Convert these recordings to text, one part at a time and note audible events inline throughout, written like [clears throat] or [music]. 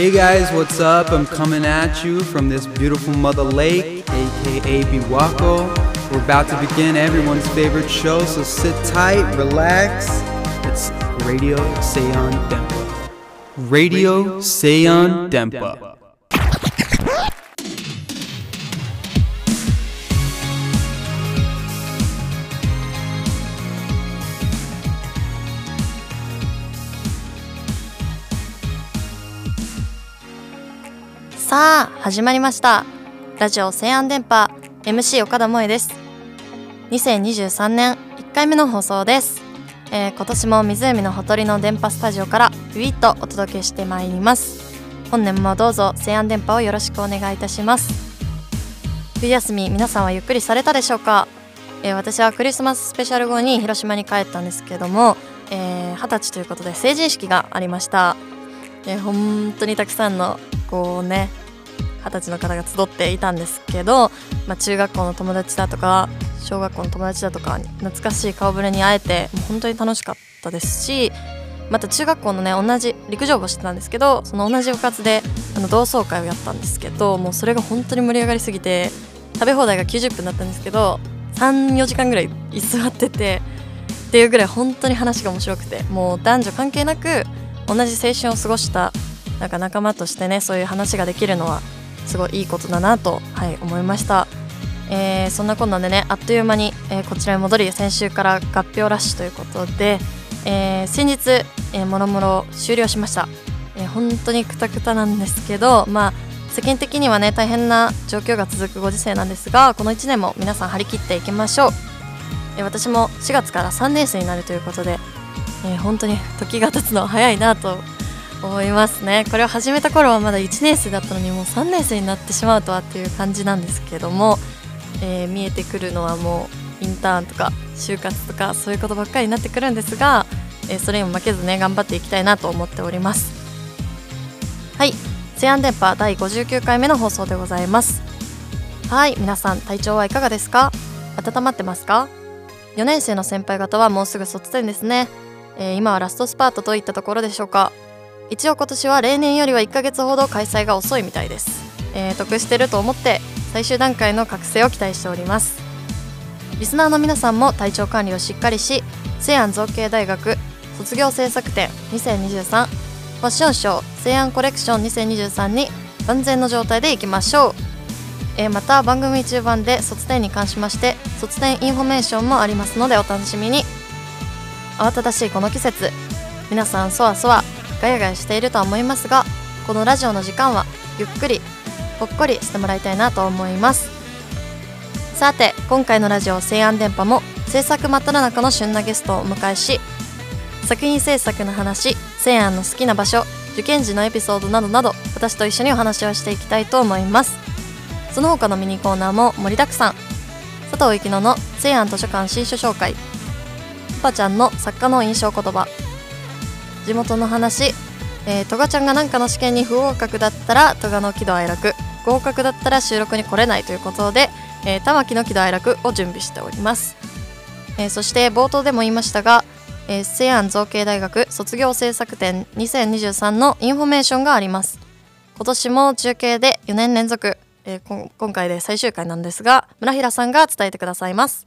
Hey guys, what's up? I'm coming at you from this beautiful mother lake, aka Biwako. We're about to begin everyone's favorite show, so sit tight, relax. It's Radio Seon Dempa. Radio Seon Dempa. さあ始まりました。ラジオ西安電波 MC 岡田萌です。2023年1回目の放送です、えー、今年も湖のほとりの電波スタジオからビビッとお届けしてまいります。本年もどうぞ西安電波をよろしくお願いいたします。冬休み皆さんはゆっくりされたでしょうか、えー、私はクリスマススペシャル後に広島に帰ったんですけども二十、えー、歳ということで成人式がありました、えー、本当にたくさんのこうね二十歳の方が集っていたんですけど、まあ、中学校の友達だとか小学校の友達だとか懐かしい顔ぶれに会えてもう本当に楽しかったですしまた中学校のね同じ陸上部をしてたんですけどその同じ部活であの同窓会をやったんですけどもうそれが本当に盛り上がりすぎて食べ放題が90分だったんですけど34時間ぐらい居座っててっていうぐらい本当に話が面白くてもう男女関係なく同じ青春を過ごしたなんか仲間としてねそういう話ができるのはすごいいいことだなと、はい、思いました、えー、そんなこんなでねあっという間に、えー、こちらに戻り先週から合併ラッシュということで、えー、先日、え、もろもろ終了しました、えー、本当にくたくたなんですけどまあ世間的にはね大変な状況が続くご時世なんですがこの1年も皆さん張り切っていきましょう、え、私も4月から3年生になるということで、えー、本当に時が経つのは早いなと思いますね。これを始めた頃はまだ1年生だったのにもう3年生になってしまうとはっていう感じなんですけども、えー、見えてくるのはもうインターンとか就活とかそういうことばっかりになってくるんですが、えー、それにも負けずね頑張っていきたいなと思っております。はい「西安電波」第59回目の放送でございます。はい。皆さん体調はいかがですか？温まってますか？4年生の先輩方はもうすぐ卒展ですね、えー、今はラストスパートといったところでしょうか。一応今年は例年よりは1ヶ月ほど開催が遅いみたいです、えー、得してると思って最終段階の覚醒を期待しております。リスナーの皆さんも体調管理をしっかりし西安造形大学卒業制作展2023ファッションショー西安コレクション2023に万全の状態でいきましょう、えー、また番組中盤で卒展に関しまして卒展インフォメーションもありますのでお楽しみに。慌ただしいこの季節。皆さんそわそわガヤガヤしているとは思いますがこのラジオの時間はゆっくりほっこりしてもらいたいなと思います。さて今回のラジオ成安電波も制作真っ只中の旬なゲストをお迎えし作品制作の話成安の好きな場所受験時のエピソードなどなど私と一緒にお話をしていきたいと思います。その他のミニコーナーも盛りだくさん。佐藤幸乃の西安図書館新書紹介パパちゃんの作家の印象言葉。地元の話、えー、トガちゃんが何かの試験に不合格だったらトガの喜怒哀楽。合格だったら収録に来れないということで、えー、玉木の喜怒哀楽を準備しております、えー、そして冒頭でも言いましたが、えー、成安造形大学卒業制作展2023のインフォメーションがあります。今年も中継で4年連続、えー、今回で最終回なんですが村平さんが伝えてくださいます、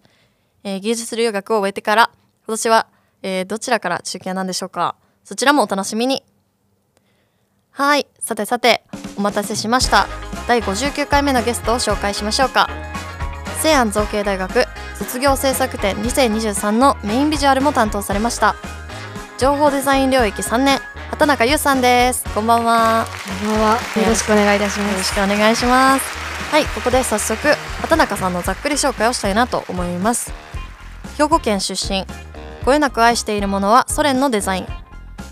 えー、芸術留学を終えてから今年は、えー、どちらから中継なんでしょうか？そちらもお楽しみに。はいさてさてお待たせしました。第59回目のゲストを紹介しましょうか。西安造形大学卒業制作展2023のメインビジュアルも担当されました。情報デザイン領域3年畑中優さんです。こんばんは。こんばんは。よろしくお願いいたします。よろしくお願いします。はいここで早速畑中さんのざっくり紹介をしたいなと思います。兵庫県出身こえなく愛しているものはソ連のデザイン。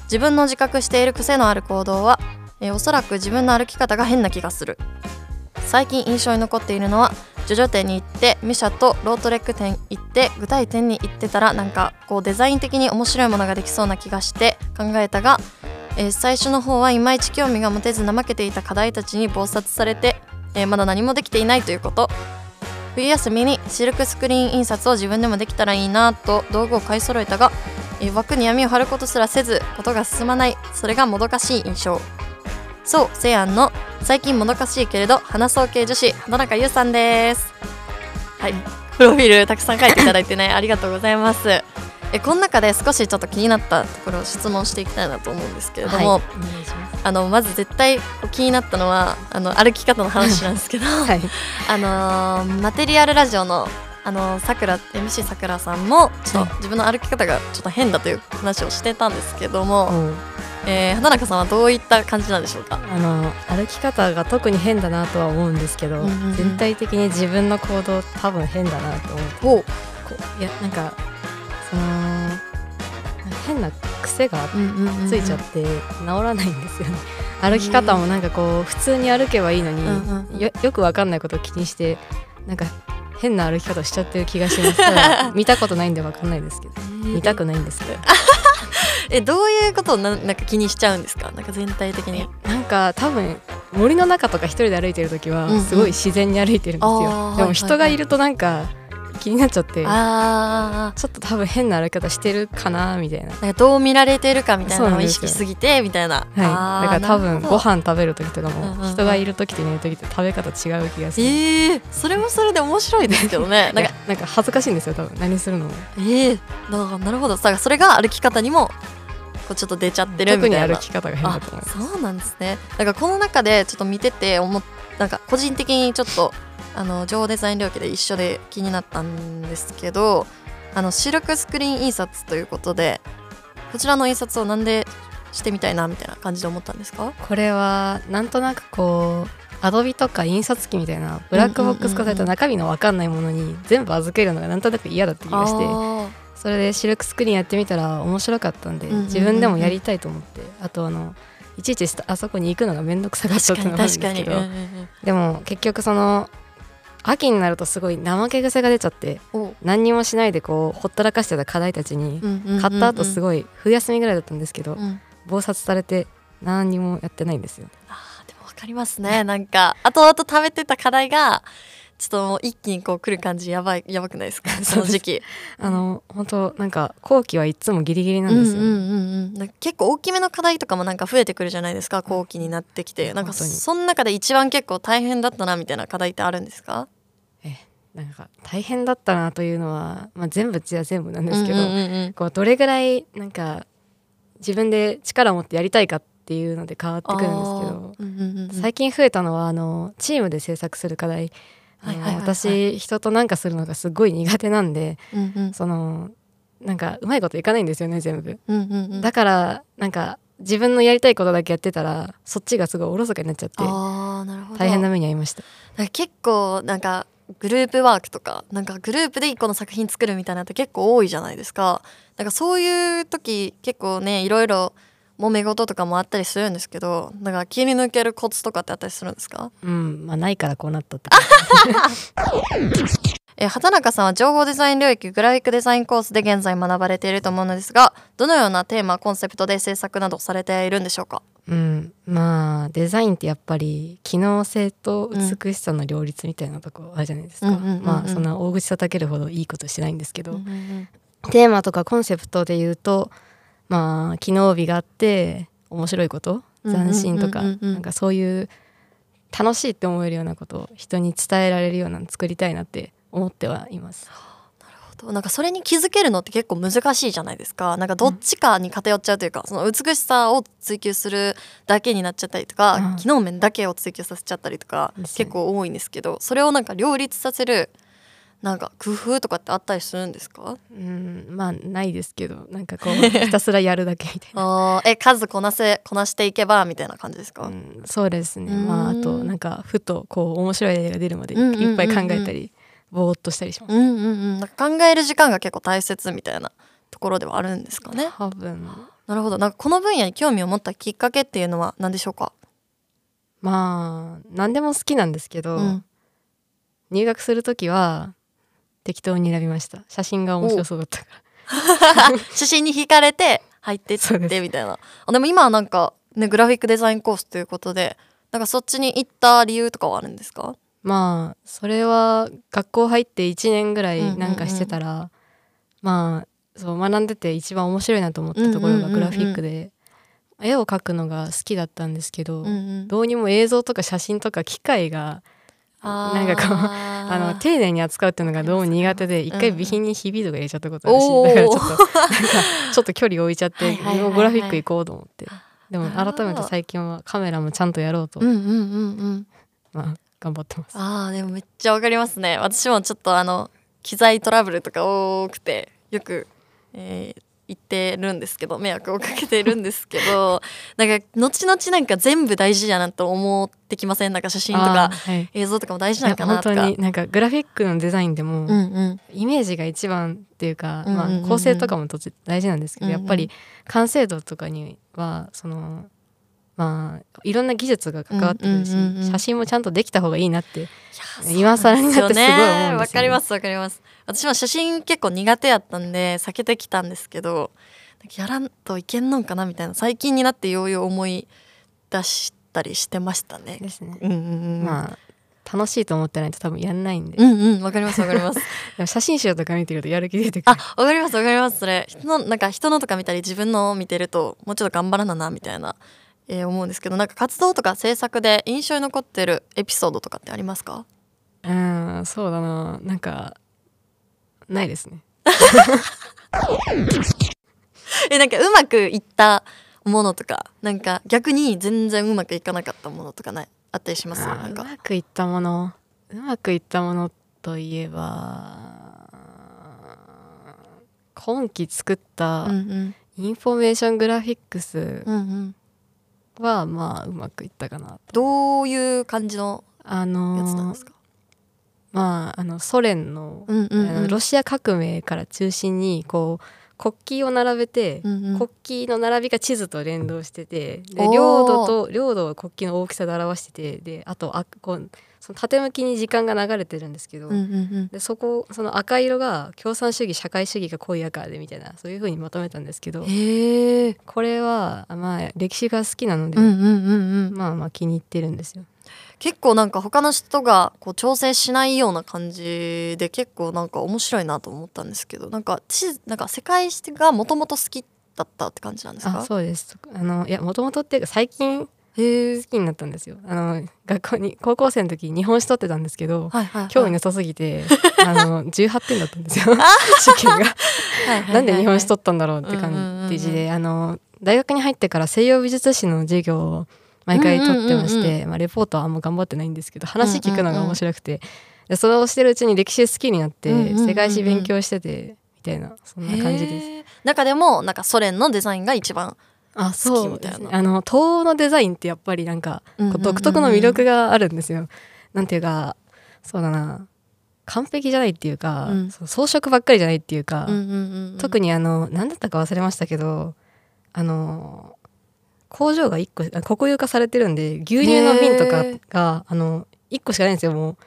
自分の自覚している癖のある行動は、え、おそらく自分の歩き方が変な気がする。最近印象に残っているのはジョジョ展に行ってミュシャとロートレック展行って具体展に行ってたらなんかこうデザイン的に面白いものができそうな気がして考えたが、えー、最初の方はいまいち興味が持てず怠けていた課題たちに忙殺されて、えー、まだ何もできていないということ。冬休みにシルクスクリーン印刷を自分でもできたらいいなと道具を買い揃えたが枠に紗を張ることすらせずことが進まない。それがもどかしい印象。そうせやんの最近もどかしいけれど話そう系女子花中優さんです。はい。プロフィールたくさん書いていただいてねありがとうございます。えこの中で少しちょっと気になったところを質問していきたいなと思うんですけれども、はい。あのまず絶対こう気になったのはあの歩き方の話なんですけど、[laughs] はい。あのーマテリアルラジオのあのさくら MC さくらさんもちょっと自分の歩き方がちょっと変だという話をしてたんですけども、うん。えー、畑中さんはどういった感じなんでしょうか？あの歩き方が特に変だなとは思うんですけど、うんうんうん。全体的に自分の行動多分変だなと思って。ほう、こういやなんかその変な癖がついちゃって治らないんですよね。[laughs] 歩き方もなんかこう普通に歩けばいいのに、うんうんよよくわかんないことを気にしてなんか変な歩き方しちゃってる気がします。[laughs] 見たことないんでわかんないですけど、見たくないんですけど。[laughs] えどういうことをななんか気にしちゃうんですか？なんか全体的に。なんか多分森の中とか一人で歩いてる時はすごい自然に歩いてるんですよ、でも人がいるとなんか気になっちゃって、あちょっと多分変な歩き方してるかなみたいな、はい、ーなんかどう見られてるかみたいなのを意識しすぎてみたいな。だあーから多分ご飯食べる時とかも人がいる時といない時って食べ方違う気がする、えー、それもそれで面白いですけどね。[laughs] なんかなんか恥ずかしいんですよ多分。何するのも。ええだからなるほど。さそれが歩き方にもこうちょっと出ちゃってるみたいな。歩き方が変だと思います。あそうなんですね。だからこの中でちょっと見てて思っなんか個人的にちょっとあの情報デザイン領域で一緒で気になったんですけどあのシルクスクリーン印刷ということでこちらの印刷をなんでしてみたいなみたいな感じで思ったんですか？これはなんとなくこうアドビとか印刷機みたいなブラックボックス化された中身の分かんないものに全部預けるのがなんとなく嫌だって気がして。あそれでシルクスクリーンやってみたら面白かったんで、うんうんうんうん。自分でもやりたいと思って。あとあのいちいちあそこに行くのが面倒くさかったっーていう確かにのがあるんですけど、うんうんうん。でも結局その秋になるとすごい怠け癖が出ちゃってお。何にもしないでこうほったらかしてた課題たちに買った後すごい冬休みぐらいだったんですけど、うん。忙殺されて何にもやってないんですよ。あーでも分かりますね。なんか後々食べてた課題がちょっともう一気にこう来る感じやばいやばくないですか？[laughs] その時期。あの本当なんか後期はいつもギリギリなんですよ、うんうんうんうん。なんか結構大きめの課題とかもなんか増えてくるじゃないですか？後期になってきて。なんかその中で一番結構大変だったなみたいな課題ってあるんですか？なんか大変だったなというのは、まあ、全部じゃ全部なんですけど、うんうんうんうん。こうどれぐらいなんか自分で力を持ってやりたいかっていうので変わってくるんですけど、うんうんうんうん。最近増えたのはあのチームで制作する課題、はいはいはいはい。私人となんかするのがすごい苦手なんでうんうん。そのなんかうまいこといかないんですよね全部。うんうんうん。だからなんか自分のやりたいことだけやってたらそっちがすごいおろそかになっちゃってあーなるほど。大変な目に遭いました。結構なんかグループワークとかなんかグループで一個の作品作るみたいなのって結構多いじゃないですか。なんかそういう時結構ねいろいろ揉め事とかもあったりするんですけどなんか切り抜けるコツとかってあったりするんですか？うんまあないからこうなったって。[laughs] えー畑中さんは情報デザイン領域グラフィックデザインコースで現在学ばれていると思うのですがどのようなテーマコンセプトで制作などされているんでしょうか？うん、まあデザインってやっぱり機能性と美しさの両立みたいなとこあるじゃないですか、うんうんうんうんまあそんな大口叩けるほどいいことしてないんですけど、うんうん。テーマとかコンセプトで言うとまあ機能美があって面白いこと斬新とかうんうんうん。うんうんなんかそういう楽しいって思えるようなことを人に伝えられるようなの作りたいなって思ってはいます。となんかそれに気づけるのって結構難しいじゃないですか。なんかどっちかに偏っちゃうというか、その美しさを追求するだけになっちゃったりとか、うん。機能面だけを追求させちゃったりとか、結構多いんですけどそれをなんか両立させるなんか工夫とかってあったりするんですか？うんまあないですけどなんかこうひたすらやるだけみたいな。[laughs] え数こなせこなしていけばみたいな感じですか、うん、そうですね。うんまああとなんかふとこう面白い映画が出るまでいっぱい考えたりぼーっとしたりします。うんうんうん。なんか考える時間が結構大切みたいなところではあるんですかね？多分。なるほど。なんかこの分野に興味を持ったきっかけっていうのは何でしょうか、まあ何でも好きなんですけど、うん。入学する時は適当に選びました。写真が面白そうだったから。[laughs] 写真に惹かれて入ってってみたいな。あでも今はなんかねグラフィックデザインコースということでなんかそっちに行った理由とかはあるんですか？まあそれは学校入って1年ぐらいなんかしてたら、まあそう学んでて一番面白いなと思ったところうんうんうんうんがグラフィックで、絵を描くのが好きだったんですけど、うんうん。どうにも映像とか写真とか機械があなんかこうあ [laughs] あの丁寧に扱うっていうのがどうも苦手で一回うん。備品にひびとか入れちゃったことあるし、だからちょっと [laughs] なんかちょっと距離置いちゃってもうグラフィック行こうと思って。でも改めて最近はカメラもちゃんとやろうと、うんうんうんうん。まあ、頑張ってます。あーでもめっちゃわかりますね。私もちょっとあの機材トラブルとか多くてよく、えー言ってるんですけど迷惑をかけてるんですけど [laughs] なんか後々なんか全部大事やなと思ってきません？なんか写真とあかーはい。映像とかも大事なのかな本とか。当になんかグラフィックのデザインでも、うんうん。イメージが一番っていうか、まあ、構成とかも大事なんですけど、うんうん。やっぱり完成度とかにはそのまあいろんな技術が関わってくるし、うんうんうんうん。写真もちゃんとできた方がいいなって今更になってすごい思うんですよね。わかりますわかります。私も写真結構苦手やったんで避けてきたんですけどやらんといけんのんかなみたいな最近になってようよう思い出したりしてましたね。ですね。うんうんうん、まあ楽しいと思ってないと多分やんないんで、うんうんわかりますわかります。[laughs] でも写真集とか見てるとやる気出てくる。あわかりますわかりますそれ。人のなんか人のとか見たり自分のを見てるともうちょっと頑張らななみたいな、えー思うんですけどなんか活動とか制作で印象に残ってるエピソードとかってありますか？うんそうだな。なんかないですね。[laughs] えなんかうまくいったものとかなんか逆に全然うまくいかなかったものとかない？あったりします？あなんか。うまくいったもの？うまくいったものといえば今期作ったインフォメーショングラフィックスうんうんはまあうまくいったかなと。どういう感じのあやつなんのですか？まああのソ連の,、うんうんうん。ロシア革命から中心にこう国旗を並べて、うんうん。国旗の並びが地図と連動しててで領土と領土を国旗の大きさで表しててであとあこうその縦向きに時間が流れてるんですけど、うんうんうん。でそこその赤色が共産主義社会主義が濃い赤でみたいなそういう風にまとめたんですけどこれはまあ歴史が好きなので、うんうんうんうん。まあまあ気に入ってるんですよ。結構なんか他の人がこう調整しないような感じで結構なんか面白いなと思ったんですけどなんか地図なんか世界史がもともと好きだったって感じなんですか？あそうです。あのいやもともとっていうか最近好きになったんですよ。あの学校に高校生の時日本史取ってたんですけど、はいはいはい。興味なさすぎて [laughs] あの18点だったんですよ。試験が。なんで日本史取ったんだろうってうんうんうんうん。感じであの大学に入ってから西洋美術史の授業を毎回取ってまして、うんうんうんまあ、レポートはあんま頑張ってないんですけど話聞くのが面白くて、でそれをしてるうちに歴史好きになって、うんうんうんうん。世界史勉強しててみたいなそんな感じです。中でもなんかソ連のデザインが一番あそう。みたねあの東欧のデザインってやっぱりなんか独特の魅力があるんですよ。なんていうかそうだな。完璧じゃないっていうか、うん。装飾ばっかりじゃないっていうか、特にあの何だったか忘れましたけどあの工場が1個あ国有化されてるんで牛乳の瓶とかがあの1個しかないんですよもう。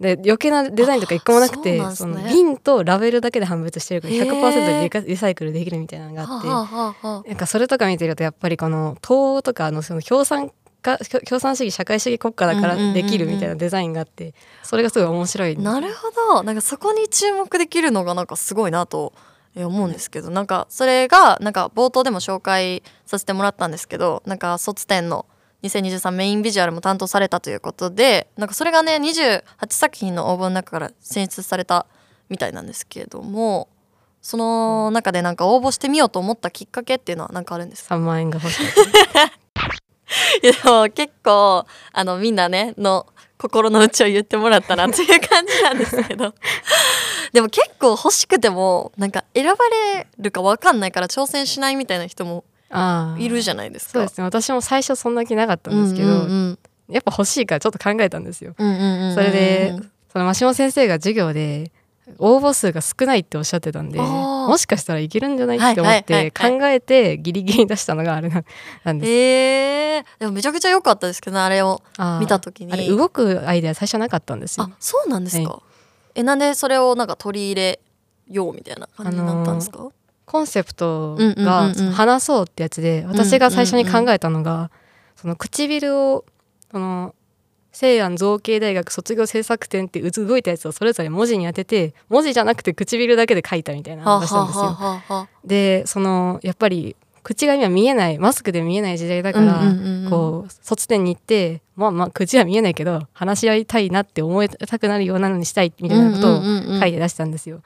で余計なデザインとか一個もなくてあそね。の瓶とラベルだけで判別してるからへー。100%リサイクルできるみたいなのがあってなんかそれとか見てるとやっぱりこの東欧とかのその共産化共産主義社会主義国家だからできるみたいなデザインがあってそれがすごい面白いなるほど。なんかそこに注目できるのがなんかすごいなとえ思うんですけどなんかそれがなんか冒頭でも紹介させてもらったんですけどなんか卒展の2023メインビジュアルも担当されたということでなんかそれがね28作品の応募の中から選出されたみたいなんですけれどもその中でなんか応募してみようと思ったきっかけっていうのは何かあるんですか？3万円が欲しかった。[laughs] いやでも結構あのみんなねの心の内を言ってもらったなっていう感じなんですけど。[laughs] でも結構欲しくてもなんか選ばれるか分かんないから挑戦しないみたいな人もいるじゃないですか。そうですね。私も最初そんな気なかったんですけど、うんうんやっぱ欲しいからちょっと考えたんですよ。うんうんうんうんそれでその真島先生が授業で応募数が少ないっておっしゃってたんであー。もしかしたらいけるんじゃないって思って考えてギリギリ出したのがあれななんです。へえでもめちゃくちゃ良かったですけどねあれをあー。見た時に。あれ動くアイデア最初なかったんですよ。あ。そうなんですか、はえなんでそれをなんか取り入れようみたいな感じになったんですか、コンセプトうんうんうんうが話そうってやつで私が最初に考えたのがその唇をその西安造形大学卒業制作展って動いたやつをそれぞれ文字に当てて文字じゃなくて唇だけで書いたみたいなはあのを出したんですよ。はあはあはあでそのやっぱり口が今見えないマスクで見えない時代だから、うんうんうんうんこう卒店に行ってまあまあ口は見えないけど話し合いたいなって思いたくなるようなのにしたいみたいなことをうんうんうんうん。書いて出したんですよ。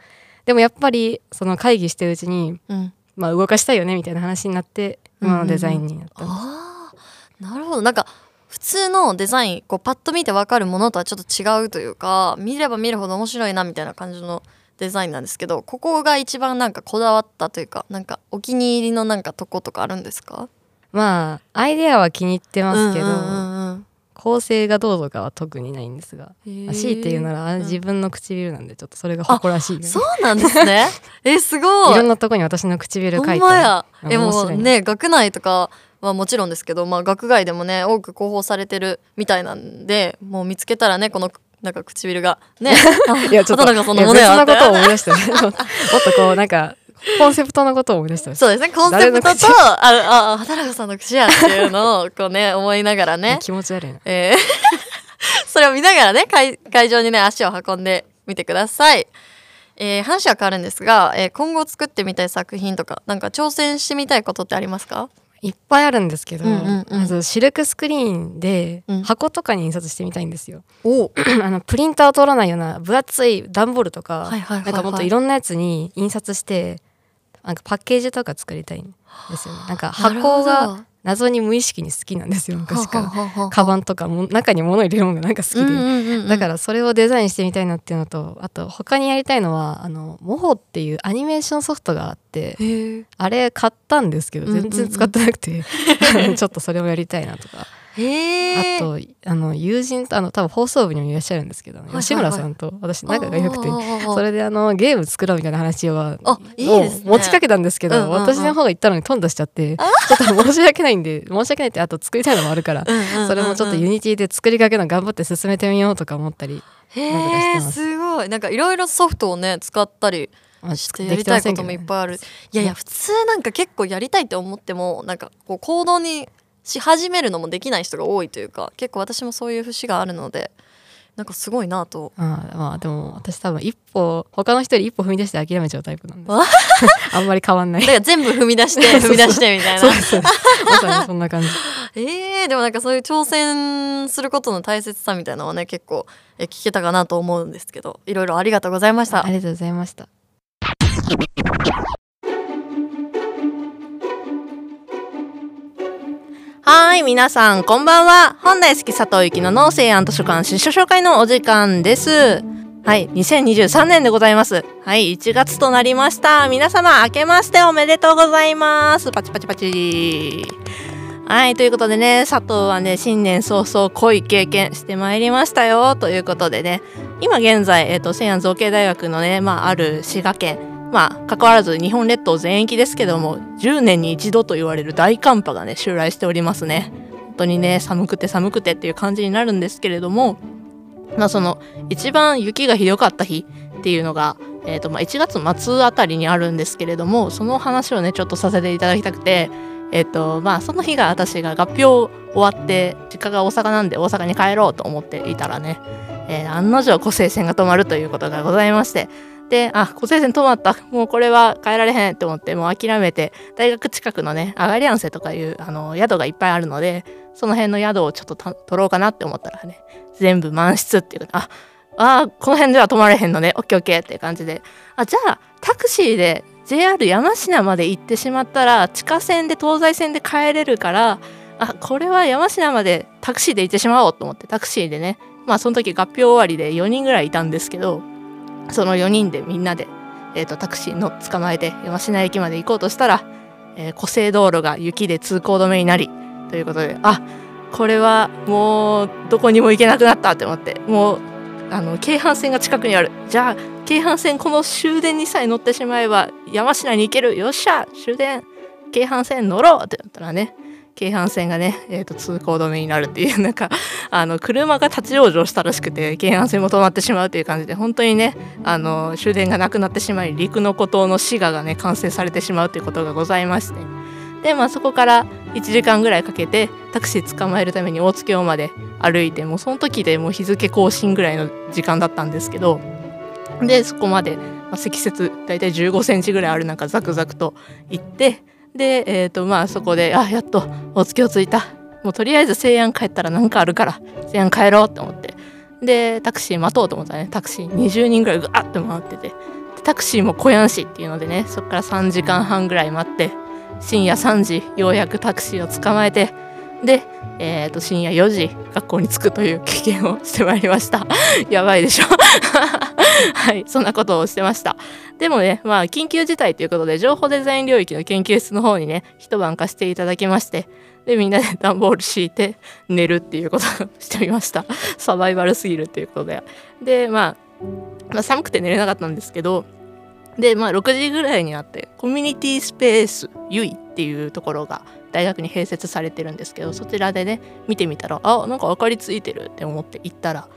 でもやっぱりその会議してるうちに、うん。まあ、動かしたいよねみたいな話になって今のデザインになった。んです。ああなるほど。なんか普通のデザインこうパッと見てわかるものとはちょっと違うというか見れば見るほど面白いなみたいな感じのデザインなんですけどここが一番なんかこだわったというかなんかお気に入りのなんかとことかあるんですか？まあアイデアは気に入ってますけど、うんうんうんうん構成がどうとかは特にないんですが。強いて言うなら自分の唇なんでちょっとそれが誇らしいよねそうなんですね。[laughs] えすごい。いろんなとこに私の唇ほ書いてんまや。えもうね。学内とかはもちろんですけど、まあ、学外でもね多く広報されてるみたいなんでもう見つけたらねこのなんか唇がね [laughs] いやちょっと畑中さんのものや別のことを思い出したね。[laughs] もっとこうなんかコンセプトのことを思い出したそうですね。コンセプトとああ畑中さんの口やっていうのをこうね思いながらね。[laughs] 気持ち悪いな。えー [laughs] それを見ながらね会会場にね足を運んでみてください。えー話は変わるんですが、えー今後作ってみたい作品とかなんか挑戦してみたいことってありますか？いっぱいあるんですけど、うんうんうん。まずシルクスクリーンでうん。箱とかに印刷してみたいんですよ。お [clears throat] あのプリンターを通らないような分厚い段ボールとか、はいはいはいはい。なんかもっといろんなやつに印刷してなんかパッケージとか作りたいんですよね。なんか箱が謎に無意識に好きなんですよ昔から。カバンとかも中に物入れるものがなんか好きで。だかららそれをデザインしてみたいなっていうのとあと他にやりたいのはあのモホっていうアニメーションソフトがあってへあれ買ったんですけどうんうんうん。全然使ってなくて、[laughs] [laughs] ちょっとそれをやりたいなとか、えあとあの友人とあの多分放送部にもいらっしゃるんですけど、吉村さんと私仲が良くてそそれであのゲーム作ろうみたいな話をあいいですね。を持ちかけたんですけど、私の方が言ったのに頓挫しちゃってちょっと申し訳ないんで [laughs] 申し訳ないってあと作りたいのもあるから、それもちょっと Unity で作りかけの頑張って進めてみようとか思ったり、へなんとかす。すごい。なんかいろいろソフトをね使ったりやりたいこともいっぱいある、いやいや普通なんか結構やりたいって思ってもなんかこう行動にし始めるのもできない人が多いというか結構私もそういう節があるのでなんかすごいなと。ああまあでも私多分一歩他の人より一歩踏み出して諦めちゃうタイプなんでわ？[laughs] あんまり変わんない。だから全部踏み出して [laughs] 踏み出してみたいな。そうそう。まさにそんな感じ。[laughs] えー、でもなんかそういう挑戦することの大切さみたいなのはね結構え聞けたかなと思うんですけどいろいろありがとうございました。ありがとうございましたはい、皆さん、こんばんは。本大好き佐藤ゆきの農政図書館出所紹介のお時間です。はい、2023年でございます。はい、1月となりました。皆様、明けましておめでとうございます。パチパチパチ。はい、ということでね、佐藤はね、新年早々濃い経験してまいりましたよ。ということでね、今現在、えっ、と、西安造形大学のね、まあ、ある滋賀県、まあ、関わらず日本列島全域ですけども、10年に一度と言われる大寒波がね、襲来しておりますね。本当にね、寒くて寒くてっていう感じになるんですけれども、まあ、その、一番雪がひどかった日っていうのが、えっ、と、まあ、1月末あたりにあるんですけれども、その話をね、ちょっとさせていただきたくて、えっ、と、まあ、その日が私が合表終わって、実家が大阪なんで大阪に帰ろうと思っていたらね、えー案の定、湖西線が止まるということがございまして、で、あ、湖西線止まった。もうこれは帰られへんって思って、もう諦めて、大学近くのね、アガリアンセとかいう、あの、宿がいっぱいあるので、その辺の宿をちょっと取ろうかなって思ったらね、全部満室っていうか、あ、あこの辺では止まれへんのね、オッケーオッケーっていう感じで、あ、じゃあ、タクシーで JR 山科まで行ってしまったら、地下線で東西線で帰れるから、あ、これは山科までタクシーで行ってしまおうと思って、タクシーでね、まあその時合表終わりで4人ぐらいいたんですけど、その4人でみんなで、えー、とタクシーの捕まえて山科駅まで行こうとしたら、えー、湖西道路が雪で通行止めになりということであこれはもうどこにも行けなくなったって思ってもうあの京阪線が近くにある。じゃあ京阪線この終電にさえ乗ってしまえば山科に行ける。よっしゃ終電。京阪線乗ろうってなったらね京阪線がね、えー、と通行止めになるっていう [laughs] なんかあの車が立ち往生したらしくて京阪線も止まってしまうっていう感じで本当にねあの終電がなくなってしまい陸の孤島の滋賀がね完成されてしまうということがございまして。でまあそこから1時間ぐらいかけてタクシー捕まえるために大津京まで歩いてもうその時でもう日付更新ぐらいの時間だったんですけどでそこまで、まあ、積雪大体1 5センチぐらいある中ザクザクと行ってで、えーとまあ、そこであやっとお月をついた。もうとりあえず西安帰ったら何かあるから西安帰ろうって思って。でタクシー待とうと思ったらね。タクシー20人ぐらいガーって回ってて。タクシーも来やんしっていうのでねそこから3時間半ぐらい待って深夜3時ようやくタクシーを捕まえてで、えー、と深夜4時学校に着くという経験をしてまいりました。[laughs] やばいでしょ。はいそんなことをしてました。でもねまあ緊急事態ということで情報デザイン領域の研究室の方にね一晩貸していただきましてでみんなで [laughs] 段ボール敷いて寝るっていうことをしてみました。サバイバルすぎるっていうことで。で、まあ、まあ寒くて寝れなかったんですけどでまあ6時ぐらいになってコミュニティスペースゆいっていうところが大学に併設されてるんですけどそちらでね見てみたらあなんか明かりついてるって思って行ったら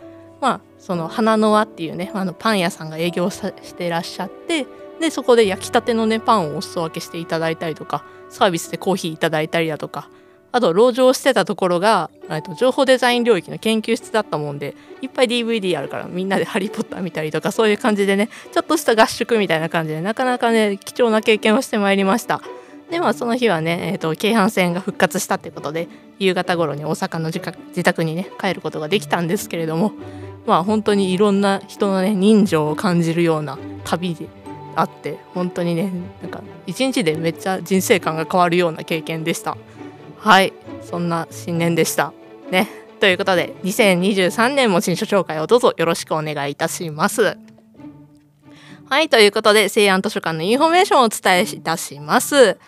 まあその花の輪っていうねあのパン屋さんが営業してらっしゃってでそこで焼きたてのねパンをお裾分けしていただいたりとかサービスでコーヒーいただいたりだとかあと籠城してたところがと情報デザイン領域の研究室だったもんでいっぱい DVD あるからみんなで「ハリー・ポッター」見たりとかそういう感じでねちょっとした合宿みたいな感じでなかなかね貴重な経験をしてまいりました。でまあその日はね、えーと、京阪線が復活したってことで夕方頃に大阪の自宅にね帰ることができたんですけれどもまあ本当にいろんな人のね人情を感じるような旅であって本当にねなんか一日でめっちゃ人生観が変わるような経験でした。はい。そんな新年でした。ね。ということで2023年も新書紹介をどうぞよろしくお願いいたします。はい。ということで成安図書館のインフォメーションをお伝えいたします。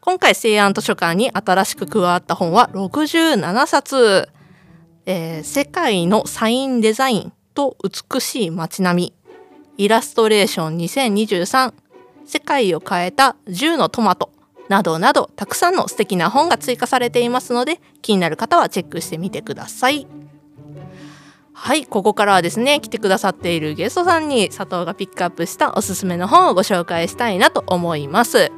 今回成安図書館に新しく加わった本は67冊、えー、世界のサインデザインと美しい街並み。イラストレーション2023世界を変えた10のトマトなどなどたくさんの素敵な本が追加されていますので気になる方はチェックしてみてください。はいここからはですね来てくださっているゲストさんに佐藤がピックアップしたおすすめの本をご紹介したいなと思います。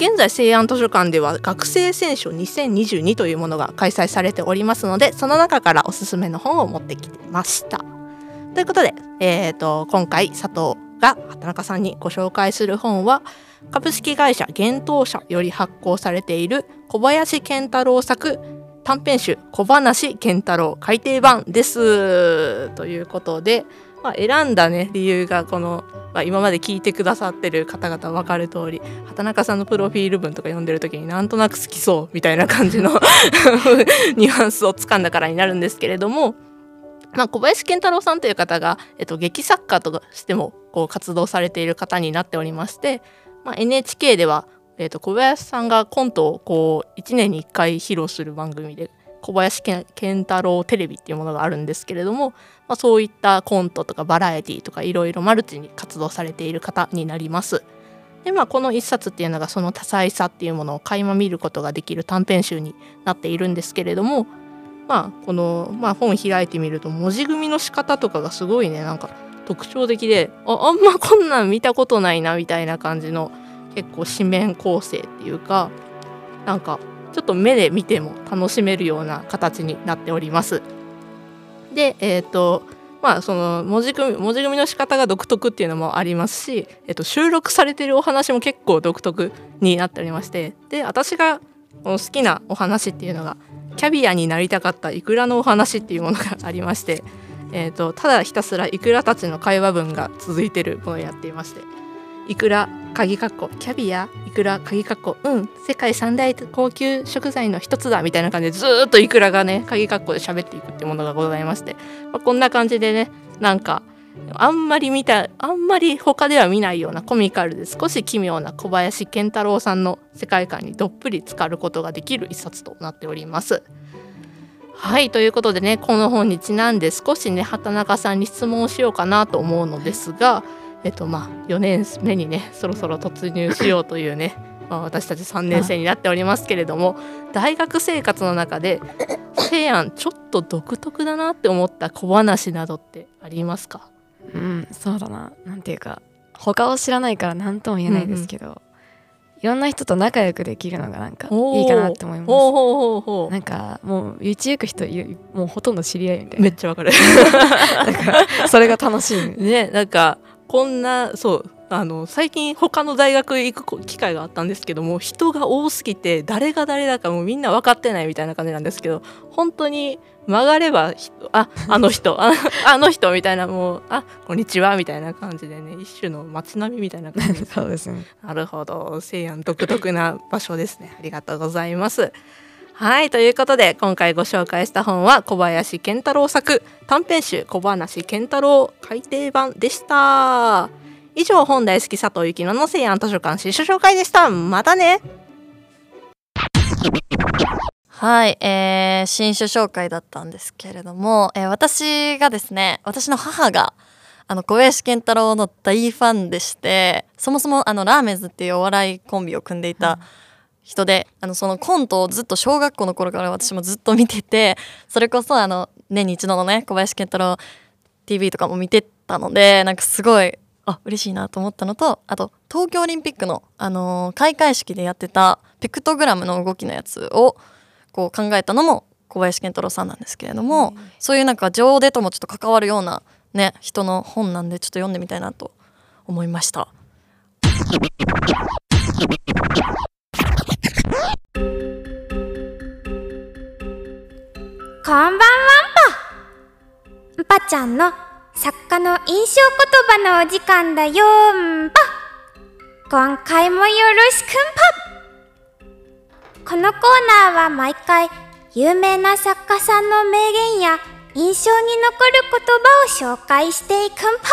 現在西安図書館では学生選書2022というものが開催されておりますのでその中からおすすめの本を持ってきてました。ということで、えーと、今回佐藤が畑中さんにご紹介する本は株式会社幻冬社より発行されている小林健太郎作短編集「小話健太郎改訂版」です。ということで、まあ、選んだね理由がこの、まあ、今まで聞いてくださってる方々分かる通り畑中さんのプロフィール文とか読んでる時になんとなく好きそうみたいな感じの [laughs] ニュアンスをつかんだからになるんですけれども。まあ、小林健太郎さんという方が、えっと、劇作家としてもこう活動されている方になっておりまして、まあ、NHK では、えっと、小林さんがコントをこう1年に1回披露する番組で小林健太郎テレビっていうものがあるんですけれども、まあ、そういったコントとかバラエティとかいろいろマルチに活動されている方になります。でまあこの一冊っていうのがその多彩さっていうものを垣間見ることができる短編集になっているんですけれどもまあこの、まあ、本開いてみると文字組みの仕方とかがすごいねなんか特徴的でああんまこんなん見たことないなみたいな感じの結構紙面構成っていうかなんかちょっと目で見ても楽しめるような形になっております。でえっ、ー、とまあその文字組み文字組みの仕方が独特っていうのもありますし、えっと、収録されてるお話も結構独特になっておりましてで私が好きなお話っていうのがキャビアになりたかったイクラのお話っていうものがありまして、えーと、ただひたすらイクラたちの会話文が続いてるものをやっていましてイクラ鍵括弧キャビアイクラ鍵括弧うん世界三大高級食材の一つだみたいな感じでずっとイクラがね鍵括弧で喋っていくっていうものがございまして、まあ、こんな感じでねなんかあんまり見たあんまり他では見ないようなコミカルで少し奇妙な小林健太郎さんの世界観にどっぷり浸かることができる一冊となっております。はいということでねこの本にちなんで少しね畑中さんに質問をしようかなと思うのですがえっとまあ4年目にねそろそろ突入しようというね [laughs] まあ、私たち3年生になっておりますけれども大学生活の中で西安ちょっと独特だなって思った小話などってありますか？うんそうだな。なんていうか他を知らないから何とも言えないですけど、うんうん、いろんな人と仲良くできるのがなんかいいかなって思います。なんかもう道行く人もうほとんど知り合いみたいな。めっちゃわかる。[laughs] かそれが楽しい。ねなんかこんなそうあの最近他の大学行く機会があったんですけども人が多すぎて誰が誰だかもうみんな分かってないみたいな感じなんですけど本当に曲がればあ [laughs] あの人ああの人みたいなもうあこんにちはみたいな感じでね一種の街並みみたいな感じ [laughs] そうですね。なるほど。西安独特な場所ですね。ありがとうございますはいということで今回ご紹介した本は小林健太郎作短編集小話健太郎改訂版でした。以上本大好き佐藤幸乃の西安図書館新書紹介でした。またね。はい、えー、新書紹介だったんですけれども、えー私がですね私の母があの小林健太郎の大ファンでしてそもそもあのラーメンズっていうお笑いコンビを組んでいた人で、あのそのコントをずっと小学校の頃から私もずっと見ててそれこそあの年に一度のね小林健太郎 TV とかも見てたのでなんかすごいあ嬉しいなと思ったのとあと東京オリンピックの、あのー開会式でやってたピクトグラムの動きのやつをこう考えたのも小林健太郎さんなんですけれども、そういうなんか情でともちょっと関わるようなね人の本なんでちょっと読んでみたいなと思いました。こんばんはんぱ。んぱちゃんの作家の印象言葉のお時間だよんぱ。今回もよろしくんぱ。このコーナーは毎回有名な作家さんの名言や印象に残る言葉を紹介していくんぱ。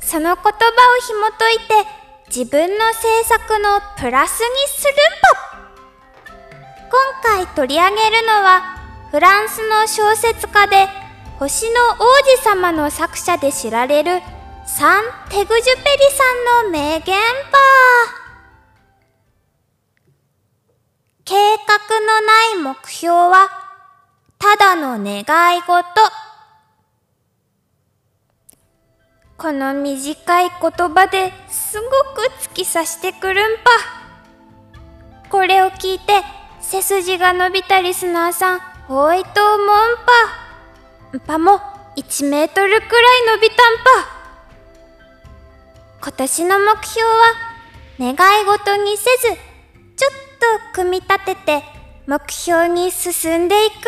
その言葉を紐解いて自分の制作のプラスにするんぱ。今回取り上げるのはフランスの小説家で星の王子様の作者で知られるサン・テグジュペリさんの名言ば計画のない目標はただの願い事この短い言葉ですごく突き刺してくるんぱ。これを聞いて背筋が伸びたリスナーさん多いと思うんぱ。んぱも1メートルくらい伸びたんぱ。今年の目標は願い事にせずちょっと組み立てて目標に進んでいくんぱ。ん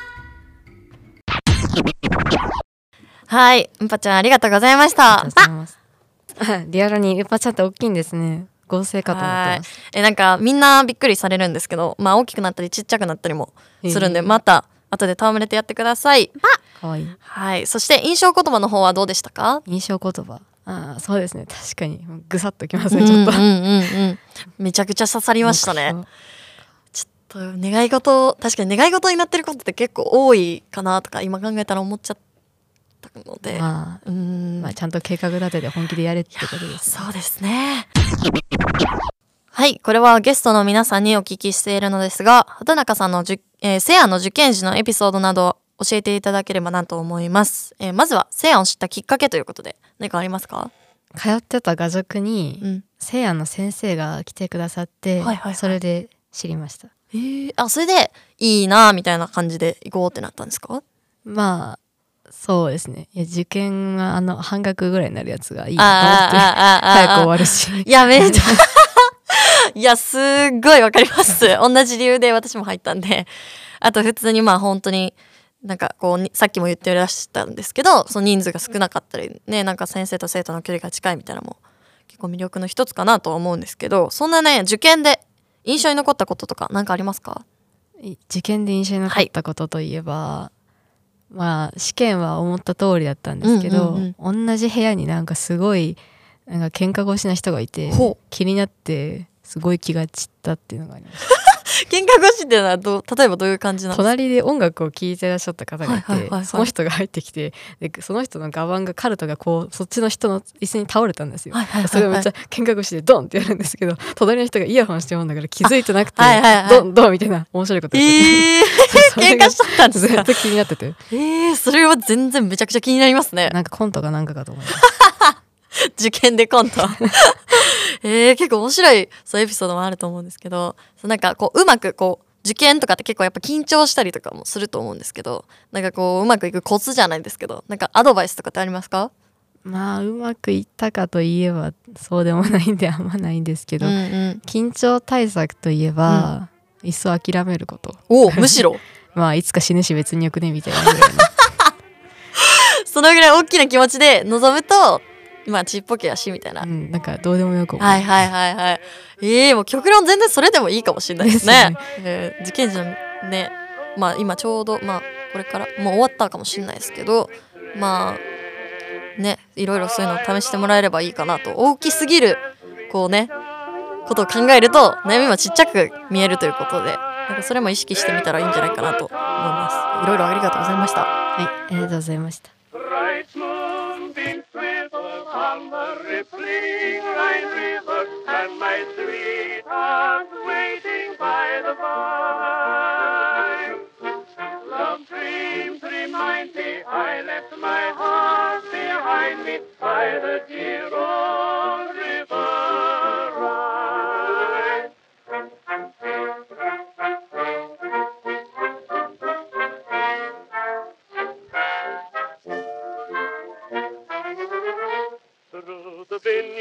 ぱはい、うんぱちゃんありがとうございました。リアルにウパちゃんって大きいんですね。合成かと思ってますえなんかみんなびっくりされるんですけど、まあ大きくなったりちっちゃくなったりもするんで、へえまた後で戯れてやってください。かわいい。はい、そして印象言葉の方はどうでしたか？印象言葉。ああそうですね。確かに。ぐさっときますねちょっと、うんうん。うんうん、めちゃくちゃ刺さりましたね。ちょっと願い事確かに願い事になってることって結構多いかなとか今考えたら思っちゃったので、まあうーんまあ、ちゃんと計画立てて本気でやれってことですねそうですね。はい、これはゲストの皆さんにお聞きしているのですが、畑中さんのじゅ、えー、セアの受験時のエピソードなど教えていただければなと思います。えーまずはセアを知ったきっかけということで何かありますか？通ってた画塾に、うん。せいやの先生が来てくださって、はいはいはいそれで知りましたえー、あそれでいいなみたいな感じで行こうってなったんですか？まあそうですねいや受験はあの半額ぐらいになるやつがいいなと思ってあ早く終わるしいや、めっちゃ。いや、すっごいわかります。同じ理由で私も入ったんで。あと、普通にまあ本当に、なんかこうに、さっきも言ってらしたんですけど、その人数が少なかったり、ね、なんか先生と生徒の距離が近いみたいなのも結構魅力の一つかなとは思うんですけど、そんなね、受験で印象に残ったこととか何かありますか？受験で印象に残ったことといえば、まあ試験は思った通りだったんですけど、うんうん同じ部屋になんかすごいなんか喧嘩腰な人がいて気になってすごい気が散ったっていうのがありました [laughs] 喧嘩腰っていうのはどう、例えばどういう感じなんですか？隣で音楽を聴いてらっしゃった方がいて、はいはいはいはい。その人が入ってきてでその人のガバンがカルトがこうそっちの人の椅子に倒れたんですよ、はいはいはいはい。それをめっちゃ喧嘩腰でドンってやるんですけど隣の人がイヤホンしてるんだから気づいてなくて、あはいはいはい。ドンドンみたいな面白いことやってて、えそー、[laughs] 喧嘩しちゃったんですかずっと気になってて。えー、それは全然めちゃくちゃ気になりますね。なんかコントかなんかかと思います [laughs] 受験でコントえー、結構面白いそうエピソードもあると思うんですけどそうなんかこううまくこう受験とかって結構やっぱ緊張したりとかもすると思うんですけどなんかこううまくいくコツじゃないですけどなんかアドバイスとかってありますか？まあうまくいったかといえばそうでもないんであんまないんですけど、うんうん、緊張対策といえば、いっそ諦めること。おむしろ？[laughs] まあいつか死ぬし別によくねみたいな。[laughs] そのぐらい大きな気持ちで臨むとまあちっぽけやしみたいな、うん、なんかどうでもよく。はいはいはいはい。ええもう極論全然それでもいいかもしれないですね。えー受験時のね。まあ今ちょうどまあこれからもう終わったかもしれないですけどまあねいろいろそういうのを試してもらえればいいかなと。大きすぎるこうねことを考えると悩みもちっちゃく見えるということで。なんかそれも意識してみたらいいんじゃないかなと思います。いろいろありがとうございました。はいありがとうございました on the rippling Rhine River, and my sweetheart waiting by the vine. Love dreams remind me I left my heart behind me by the dear old river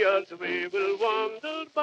the we will wander by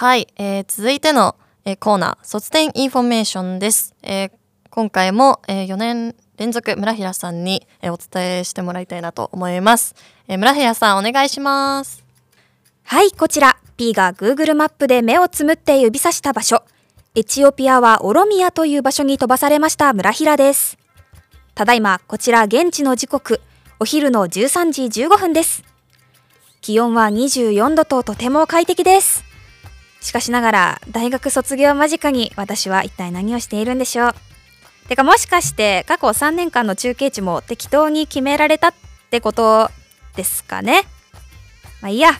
はい、えー続いての、えーコーナー卒展インフォメーションです、えー今回も、え4年連続村平さんに、えーお伝えしてもらいたいなと思います、えー村平さんお願いしますはい、こちら。P が Google マップで目をつむって指さした場所。エチオピアはオロミアという場所に飛ばされました村平です。ただいま、こちら現地の時刻、お昼の13時15分です。気温は24度ととても快適です。しかしながら、大学卒業間近に私は一体何をしているんでしょう。てかもしかして過去3年間の中継値も適当に決められたってことですかね。まあいいや。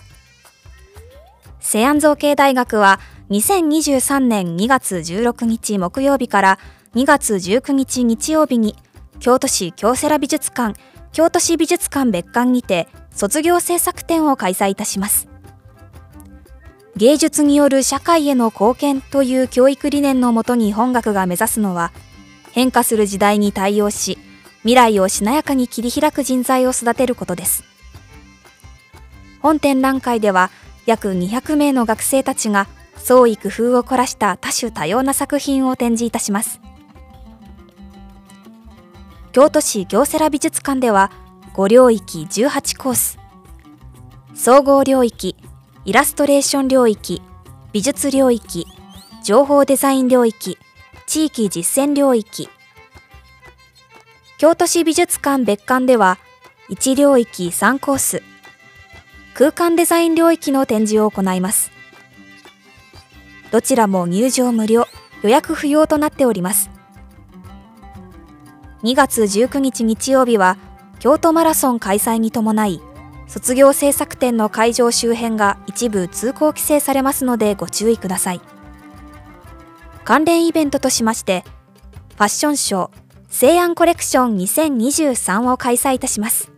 西安造形大学は2023年2月16日木曜日から2月19日日曜日に京都市京セラ美術館京都市美術館別館にて卒業制作展を開催いたします芸術による社会への貢献という教育理念のもとに本学が目指すのは変化する時代に対応し未来をしなやかに切り開く人材を育てることです。本展覧会では約200名の学生たちが創意工夫を凝らした多種多様な作品を展示いたします。京都市京セラ美術館では5領域18コース総合領域イラストレーション領域美術領域情報デザイン領域地域実践領域。京都市美術館別館では1領域3コース空間デザイン領域の展示を行います。どちらも入場無料予約不要となっております。2月19日日曜日は京都マラソン開催に伴い卒業制作展の会場周辺が一部通行規制されますのでご注意ください。関連イベントとしましてファッションショー西安コレクション2023を開催いたします。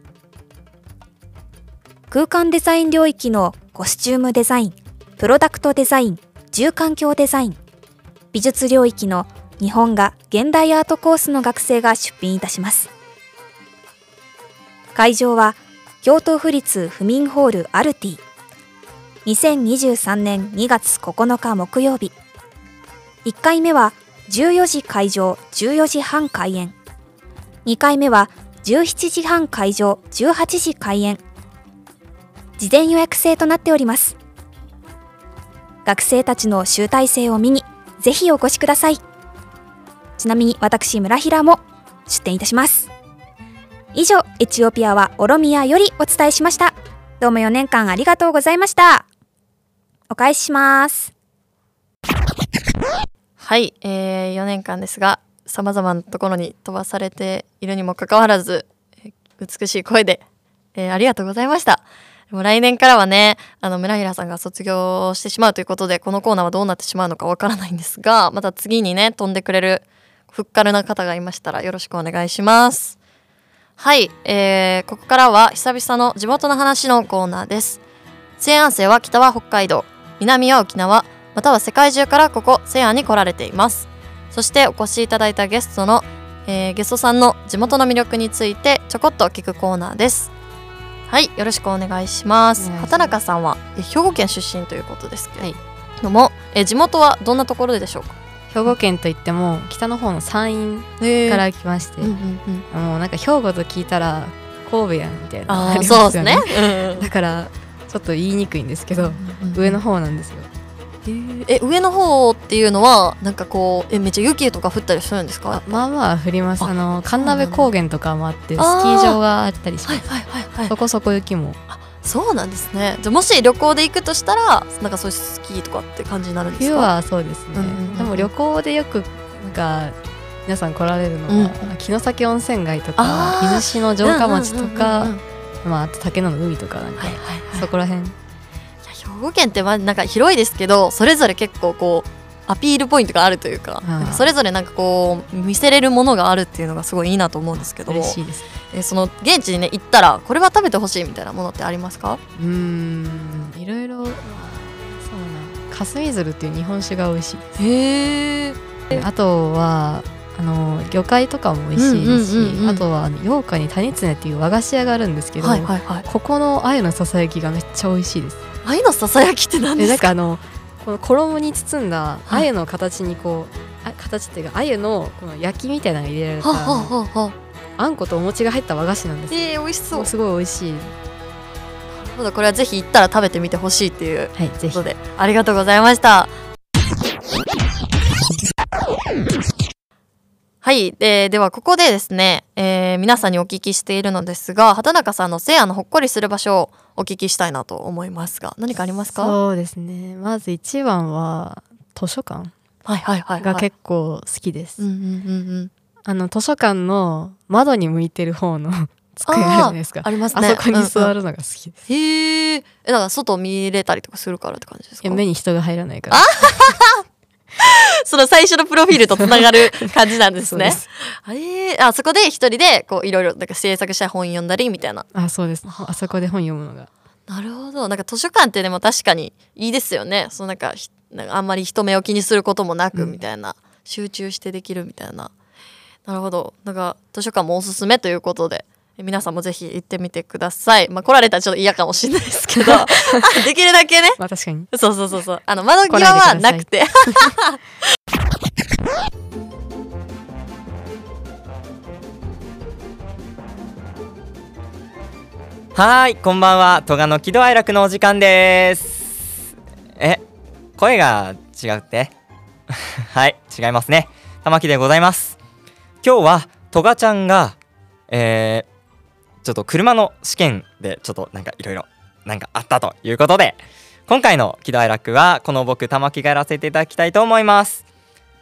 空間デザイン領域のコスチュームデザインプロダクトデザイン住環境デザイン美術領域の日本画現代アートコースの学生が出品いたします。会場は京都府立府民ホールアルティ。2023年2月9日木曜日1回目は14時会場14時半開演2回目は17時半会場18時開演事前予約制となっております。学生たちの集大成を見にぜひお越しください。ちなみに私村平も出展いたします。以上エチオピアはオロミアよりお伝えしました。どうも4年間ありがとうございました。お返しします。はい、えー、4年間ですがさまざまなところに飛ばされているにもかかわらず美しい声で、えーありがとうございました。でも来年からはねあの村平さんが卒業してしまうということでこのコーナーはどうなってしまうのかわからないんですがまた次にね飛んでくれるふっかるな方がいましたらよろしくお願いします。はい、えー、ここからは久々の地元の話のコーナーです。西安生は北は北海道南は沖縄または世界中からここ西安に来られています。そしてお越しいただいたゲストの、えーゲストさんの地元の魅力についてちょこっと聞くコーナーです。はいよろしくお願いします。ます。畑中さんはえ兵庫県出身ということですけれはい。ども、え地元はどんなところでしょうか？兵庫県といっても北の方の山陰かから来まして、うんうんうん。もうなんか兵庫と聞いたら神戸やんみたいなのあありそうですね。ますよだからちょっと言いにくいんですけど、上の方なんですよ。え上の方っていうのはなんかこうえめっちゃ雪とか降ったりするんですか？あまあまあ降ります。ああの神鍋高原とかもあってスキあーー場があったりします、はいはいそこそこ雪もそうなんですね。じゃあもし旅行で行くとしたらなんかそういうスキーとかって感じになるんですか？冬はそうですね、うんうんうんでも旅行でよくなんか皆さん来られるのは、うん。城崎温泉街とか伊豆市の城下町とか、うんうんうんうんまあ、あと竹野の海とかなんか、はいはいはい。そこら辺。いや兵庫県ってまあなんか広いですけどそれぞれ結構こうアピールポイントがあるというかそれぞれなんかこう見せれるものがあるっていうのがすごいいいなと思うんですけど嬉えその現地にね行ったらこれは食べてほしいみたいなものってありますか？うーん。いろいろそうな霞鶴っていう日本酒が美味しいへえであとはあの魚介とかも美味しいですし、あとはあの羊羹に谷常っていう和菓子屋があるんですけど、はいはいはい。ここの鮎のささやきがめっちゃ美味しいです。愛のささやきって何えですか？なんかあのこの衣に包んだはい鮎の形にこう、あ形っていうか鮎のこの焼きみたいなのが入れられたははははあ。んことお餅が入った和菓子なんですよ。えー、美味しそう。すごい美味しい。これはぜひ行ったら食べてみてほしいっていうことで。ありがとうございましたはい、えーではここでですね、えー皆さんにお聞きしているのですが畑中さんのせいやのほっこりする場所をお聞きしたいなと思いますが何かありますか？そうですね。まず一番は図書館はいはいはい、はい、が結構好きです、うんうんうんうん。あの図書館の窓に向いてる方の [laughs] 机あるじゃないですか。ありますね。あそこに座るのが好きです、へえだから外見れたりとかするからって感じですか？いや目に人が入らないから [laughs] その最初のプロフィールとつながる感じなんですね。そえー、あそこで一人でこういろいろなんか制作した本読んだりみたいな。あそうです。あ。そこで本読むのが。なるほど。なんか図書館ってでも確かにいいですよね。そのなんかひなんかあんまり人目を気にすることもなくみたいな、集中してできるみたいな。なるほど。なんか図書館もおすすめということで。え皆さんもぜひ行ってみてくださいまあ来られたらちょっと嫌かもしれないですけど [laughs] [laughs] できるだけねまあ確かにそうそうそうそうあの窓際はなくて [laughs] はーい、こんばんは。戸賀の喜怒哀楽のお時間です。え、声が違うって？はい、違いますね。玉木でございます。今日は、戸賀ちゃんが、えー、ちょっと車の試験で、ちょっとなんかいろいろ、なんかあったということで、今回の喜怒哀楽は、この僕、玉木がやらせていただきたいと思います。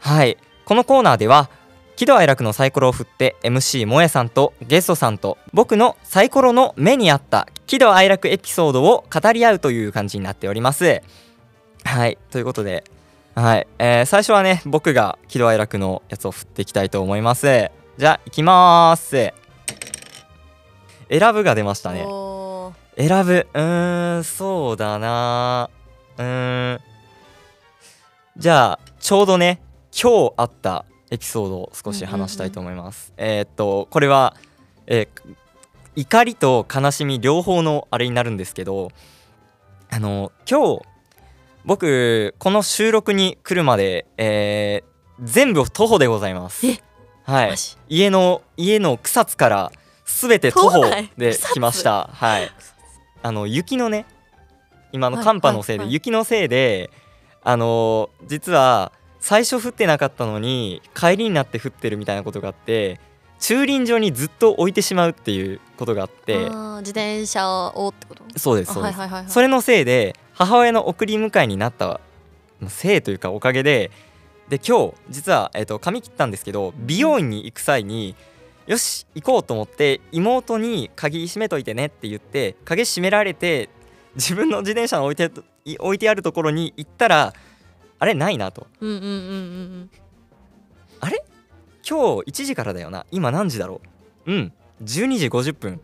はい、このコーナーでは、喜怒哀楽のサイコロを振って MC 萌えさんとゲストさんと僕のサイコロの目にあった喜怒哀楽エピソードを語り合うという感じになっております。はい。ということではい、えー最初はね僕が喜怒哀楽のやつを振っていきたいと思います。じゃあいきます。選ぶが出ましたね。選ぶ。うーんそうだな。うーん。じゃあちょうどね今日あったエピソードを少し話したいと思います、えーっとこれは、えー怒りと悲しみ両方のあれになるんですけどあの今日僕この収録に来るまで、えー全部徒歩でございます。えはい。家の家の草津から全て徒歩で来ました。はい。あの雪のね今のはい寒波のせいで、雪のせいであのー実は最初降ってなかったのに帰りになって降ってるみたいなことがあって駐輪場にずっと置いてしまうっていうことがあって自転車をってこと？あそうですそうです、はいはいそれのせいで母親の送り迎えになったせいというかおかげでで今日実は、えー、と髪切ったんですけど美容院に行く際によし行こうと思って妹に鍵閉めといてねって言って鍵閉められて自分の自転車の置いてい置いてあるところに行ったらあれないなと。うんうんうんうん今日1時からだよな。今何時だろう？うん。12時50分。こ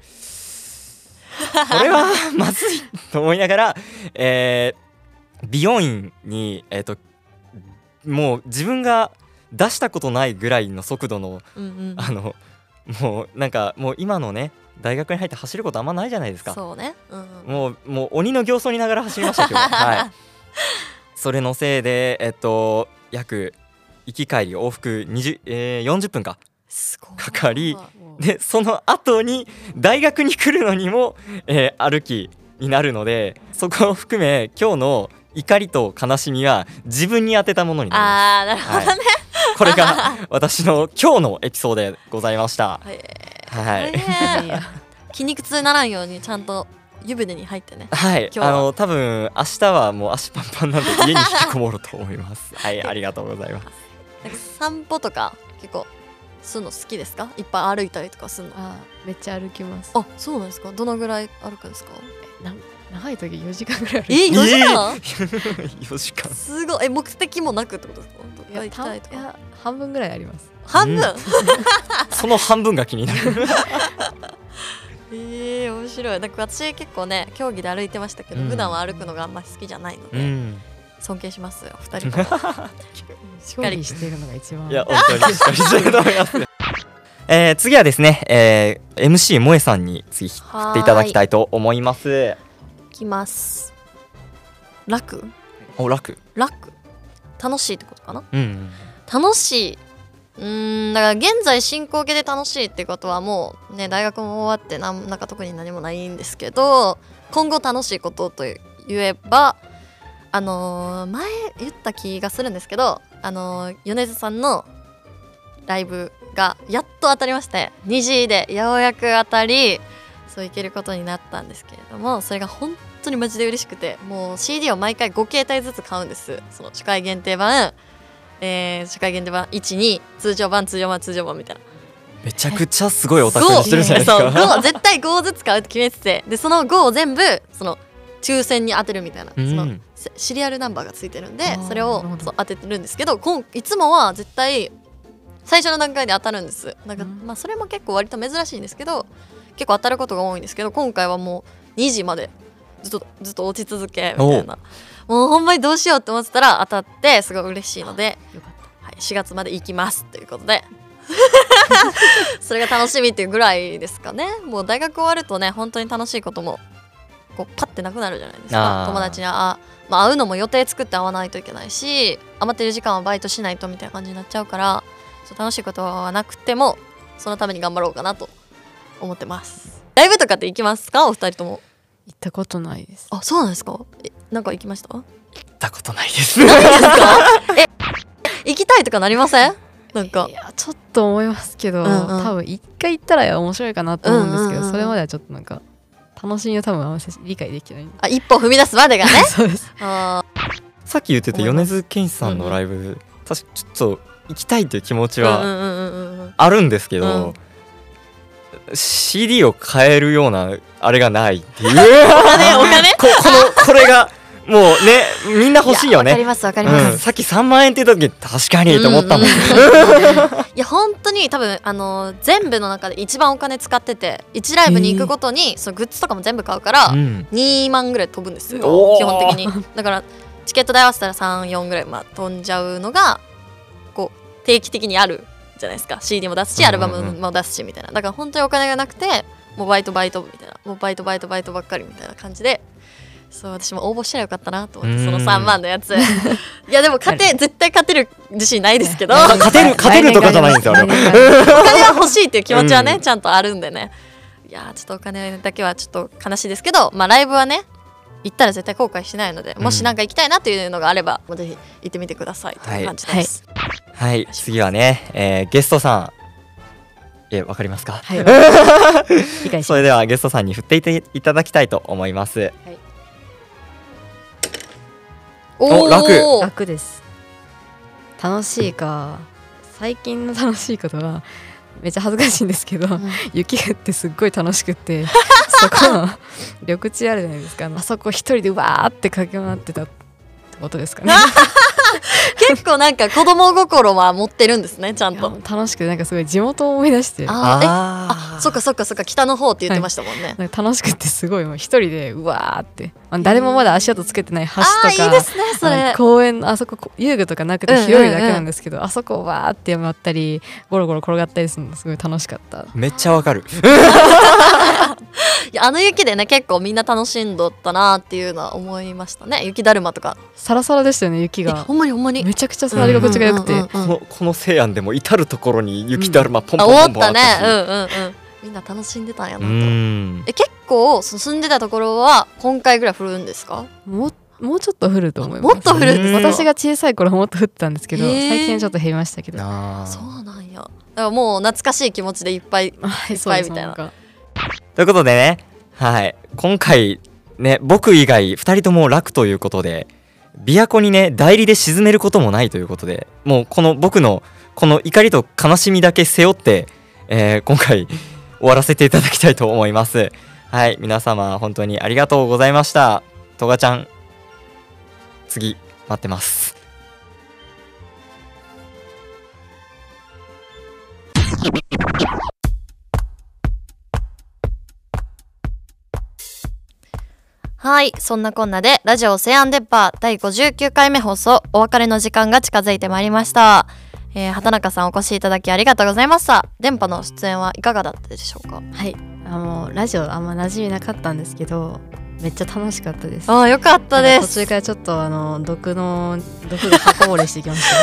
れは [laughs] まずいと思いながら、えー美容院に、えー、ともう自分が出したことないぐらいの速度のうんうんうん。あのもうなんかもう今のね大学に入って走ることあんまないじゃないですか。そうね。うんうん。もうもう鬼の形相にながら走りました今日 [laughs] はい。それのせいでえっと約行き帰り往復20、えー、40分か。すごいかかりでその後に大学に来るのにも、えー歩きになるのでそこを含め今日の怒りと悲しみは自分に当てたものになあーなるほります、はい、これが私の今日のエピソードでございました。はい、大変筋肉痛にならんようにちゃんと湯船に入ってね。はい、今日は。あの多分明日はもう足パンパンなんで [laughs] 家に引きこもると思います。はいありがとうございます。散歩とか結構するの好きですか？いっぱい歩いたりとかするの？あめっちゃ歩きます。あそうなんですか？どのぐらい歩くんですか？長い時4時間ぐらい歩えいて4時間？[laughs] 4時間。すごい。え目的もなくってことですか？どっか行きたいとか？いや半分ぐらいあります。半分、うん。[laughs] その半分が気になる。えー、面白い。なんか私結構ね競技で歩いてましたけど、うん。普段は歩くのがあんまり好きじゃないので、うん尊敬しますよ二人とも。しっかりしてるのが一番。いや本当にしっかりしてると思います [laughs] えー、次はですね、えー、MC 萌えさんに次振っていただきたいと思います。いきます。楽？お楽。楽？楽しいってことかな？うん。楽しい。うーんだから現在進行形で楽しいってことはもうね大学も終わってなんなんか特に何もないんですけど今後楽しいことと言えばあのー前言った気がするんですけどあのー米津さんのライブがやっと当たりまして2時でようやく当たりそういけることになったんですけれどもそれが本当にマジで嬉しくてもう CD を毎回5形態ずつ買うんです。その初回限定版えー、初回限定版12通常版通常版通常版みたいな。めちゃくちゃすごいオタクにしてるじゃないですそう。か5絶対5ずつ買うって決めててでその5を全部その抽選に当てるみたいな、うん。そのせシリアルナンバーがついてるんでそれをそう当ててるんですけどこんいつもは絶対最初の段階で当たるんです。なんか、うん。まあそれも結構割と珍しいんですけど結構当たることが多いんですけど今回はもう2時までずっとずっと落ち続けみたいな。もうほんまにどうしようって思ってたら当たってすごい嬉しいのでよかった。はい、4月まで行きますということで。[laughs] それが楽しみっていうぐらいですかね。もう大学終わるとね本当に楽しいこともこうパッてなくなるじゃないですあかー。友達にあ、まあ、会うのも予定作って会わないといけないし余ってる時間はバイトしないとみたいな感じになっちゃうからそう楽しいことはなくてもそのために頑張ろうかなと思ってます。ライブとかって行きますか？お二人とも。行ったことないです。あそうなんですか？えなんか行きました？行ったことないです。[laughs] 行きたいとかなりません？なんか。いやちょっと思いますけど、うんうん。多分一回行ったら面白いかなと思うんですけど、うんうんうんうん。それまではちょっとなんか楽しみを多分あん理解できてない。んであ一歩踏み出すまでがね。[laughs] そうです。あさっき言ってた米津玄師さんのライブ、確かちょっと行きたいっていう気持ちはーうんうんうんうんうん。あるんですけど、うん。CD を買えるようなあれがないっていう。お金お金？[laughs] こ [laughs] このこれがもうねみんな欲しいよね。わかりますわかります、うん、さっき3万円って言った時確かにと思ったもん、いや本当に多分あの全部の中で一番お金使ってて1ライブに行くごとに、そのグッズとかも全部買うから、うん。2万ぐらい飛ぶんですよ。基本的に。だからチケット代合わせたら34ぐらい、まあ、飛んじゃうのがこう定期的にあるじゃないですか。CD も出すしアルバムも出すしみたいな。だから本当にお金がなくてもうバイトバイトみたいな。もうバイトバイトバイトばっかりみたいな感じでそう私も応募したらよかったなと思ってそのうん3万のやつ。[laughs] いやでも勝て絶対勝てる自信ないですけど。勝てる勝てるとかじゃないんですよ。あれ来年からお金は欲しいっていう気持ちはね、うん。ちゃんとあるんでね。いやーちょっとお金だけはちょっと悲しいですけどまあライブはね行ったら絶対後悔しないので、もしなんか行きたいなっていうのがあればもうぜひ行ってみてくださいという感じです、はい。次はね、えーゲストさん。えわかりますか？はい。[laughs] それではゲストさんに振っていただきたいと思いますお楽ー楽。です。楽しいか最近の楽しいことはめっちゃ恥ずかしいんですけど、雪降ってすっごい楽しくて [laughs] そこの緑地あるじゃないですか。あそこ一人でわーって駆け回ってたってことですかね [laughs] [laughs] 結構なんか子供心は持ってるんですねちゃんいやと楽しくてなんかすごい地元を思い出して。あああそっかそっかそっか北の方って言ってましたもんね、なんか楽しくてすごいもう一人でうわーって。あ誰もまだ足跡つけてない橋とかあーいいですねそれ。あの公園のあそここ遊具とかなくて広いだけなんですけど、あそこをわーって回ったりゴロゴロ転がったりするのすごい楽しかった。めっちゃわかる。い [laughs] やあの雪でね結構みんな楽しんどったなっていうのは思いましたね。雪だるまとか。サラサラでしたよね雪えがほんまにほんまに？めちゃくちゃ触り心地が良くて、このこの西安でも至る所に雪だるまポンあポンポンポンあ思ったね。うんうんうんみんな楽しんでたんやなうとん。え結構その住んでたところは今回ぐらい降るんですか？ももうちょっと降ると思いますもっと降るんですか？私が小さい頃はもっと降ってたんですけど最近はちょっと減りましたけど。そうなんや。だからもう懐かしい気持ちでいっぱい [laughs] はいそうですみたいな。かということでねはい。今回ね僕以外2人とも楽ということで琵琶湖にね代理で沈めることもないということでもうこの僕のこの怒りと悲しみだけ背負って、えー今回終わらせていただきたいと思います。はい。皆様本当にありがとうございました。とがちゃん次待ってます。[laughs] はいそんなこんなでラジオセアンデッパー第59回目放送お別れの時間が近づいてまいりました、えー、畑中さんお越しいただきありがとうございました。電波の出演はいかがだったでしょうか？はいあのラジオあんま馴染みなかったんですけどめっちゃ楽しかったです。ああよかったです。途中からちょっとあの毒の毒が刃こぼれしてきました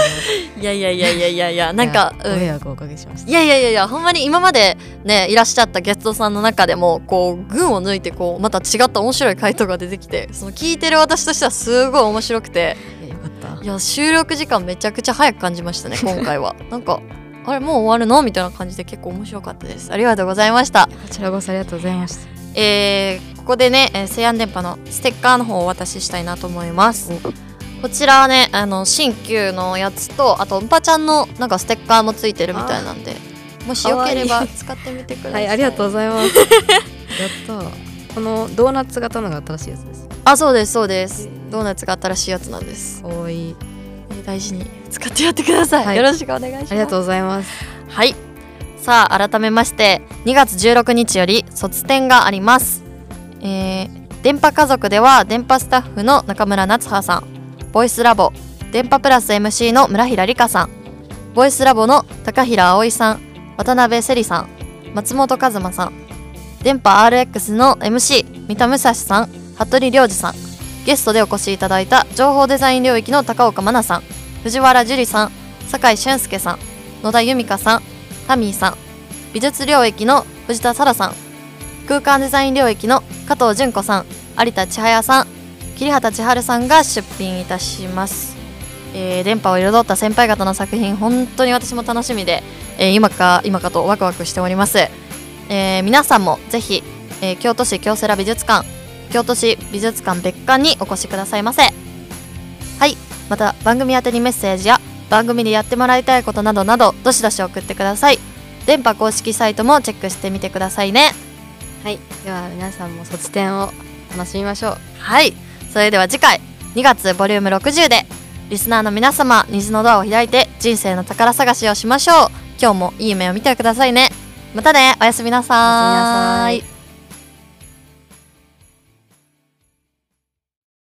け [laughs] いやいやいやいやいやいやどなんかご迷惑をおかけしました。いやいやいやいやほんまに今までねいらっしゃったゲストさんの中でもこう群を抜いてこうまた違った面白い回答が出てきてその聞いてる私としてはすごい面白くて。いやよかった。いや収録時間めちゃくちゃ早く感じましたね [laughs] 今回は。なんかあれもう終わるの？みたいな感じで結構面白かったです。ありがとうございました。こちらこそありがとうございました。えーここでね、えー、西安電波のステッカーの方をお渡ししたいなと思います。こちらはねあの新旧のやつとあとうんぱちゃんのなんかステッカーもついてるみたいなんでもしよければ使ってみてくださはいいありがとうございます。やった。このドーナツ型のが新しいやつです。あそうですそうです。ドーナツが新しいやつなんです。かわいい。えー大事に使ってやってください、はい。よろしくお願いします。ありがとうございます。はい。さあ改めまして2月16日より卒展がありますえー電波家族では電波スタッフの中村夏葉さんボイスラボ電波プラス MC の村平理香さんボイスラボの高平葵さん渡辺せりさん松本和馬さん電波 RX の MC 三田武蔵さん服部良二さんゲストでお越しいただいた情報デザイン領域の高岡真奈さん藤原樹里さん酒井俊介さん野田由美香さんタミーさん美術領域の藤田沙羅さん空間デザイン領域の加藤純子さん有田千早さん桐畑千春さんが出品いたします、えー電波を彩った先輩方の作品本当に私も楽しみで、えー今か今かとワクワクしております、えー皆さんもぜひ、え京都市京セラ美術館京都市美術館別館にお越しくださいませ。はいまた番組宛てにメッセージや番組でやってもらいたいことなどなどどしどし送ってください。電波公式サイトもチェックしてみてくださいね。はい。では皆さんも卒展を楽しみましょう。はい。それでは次回2月ボリューム60でリスナーの皆様虹のドアを開いて人生の宝探しをしましょう。今日もいい夢を見てくださいね。またね。おやすみなさい。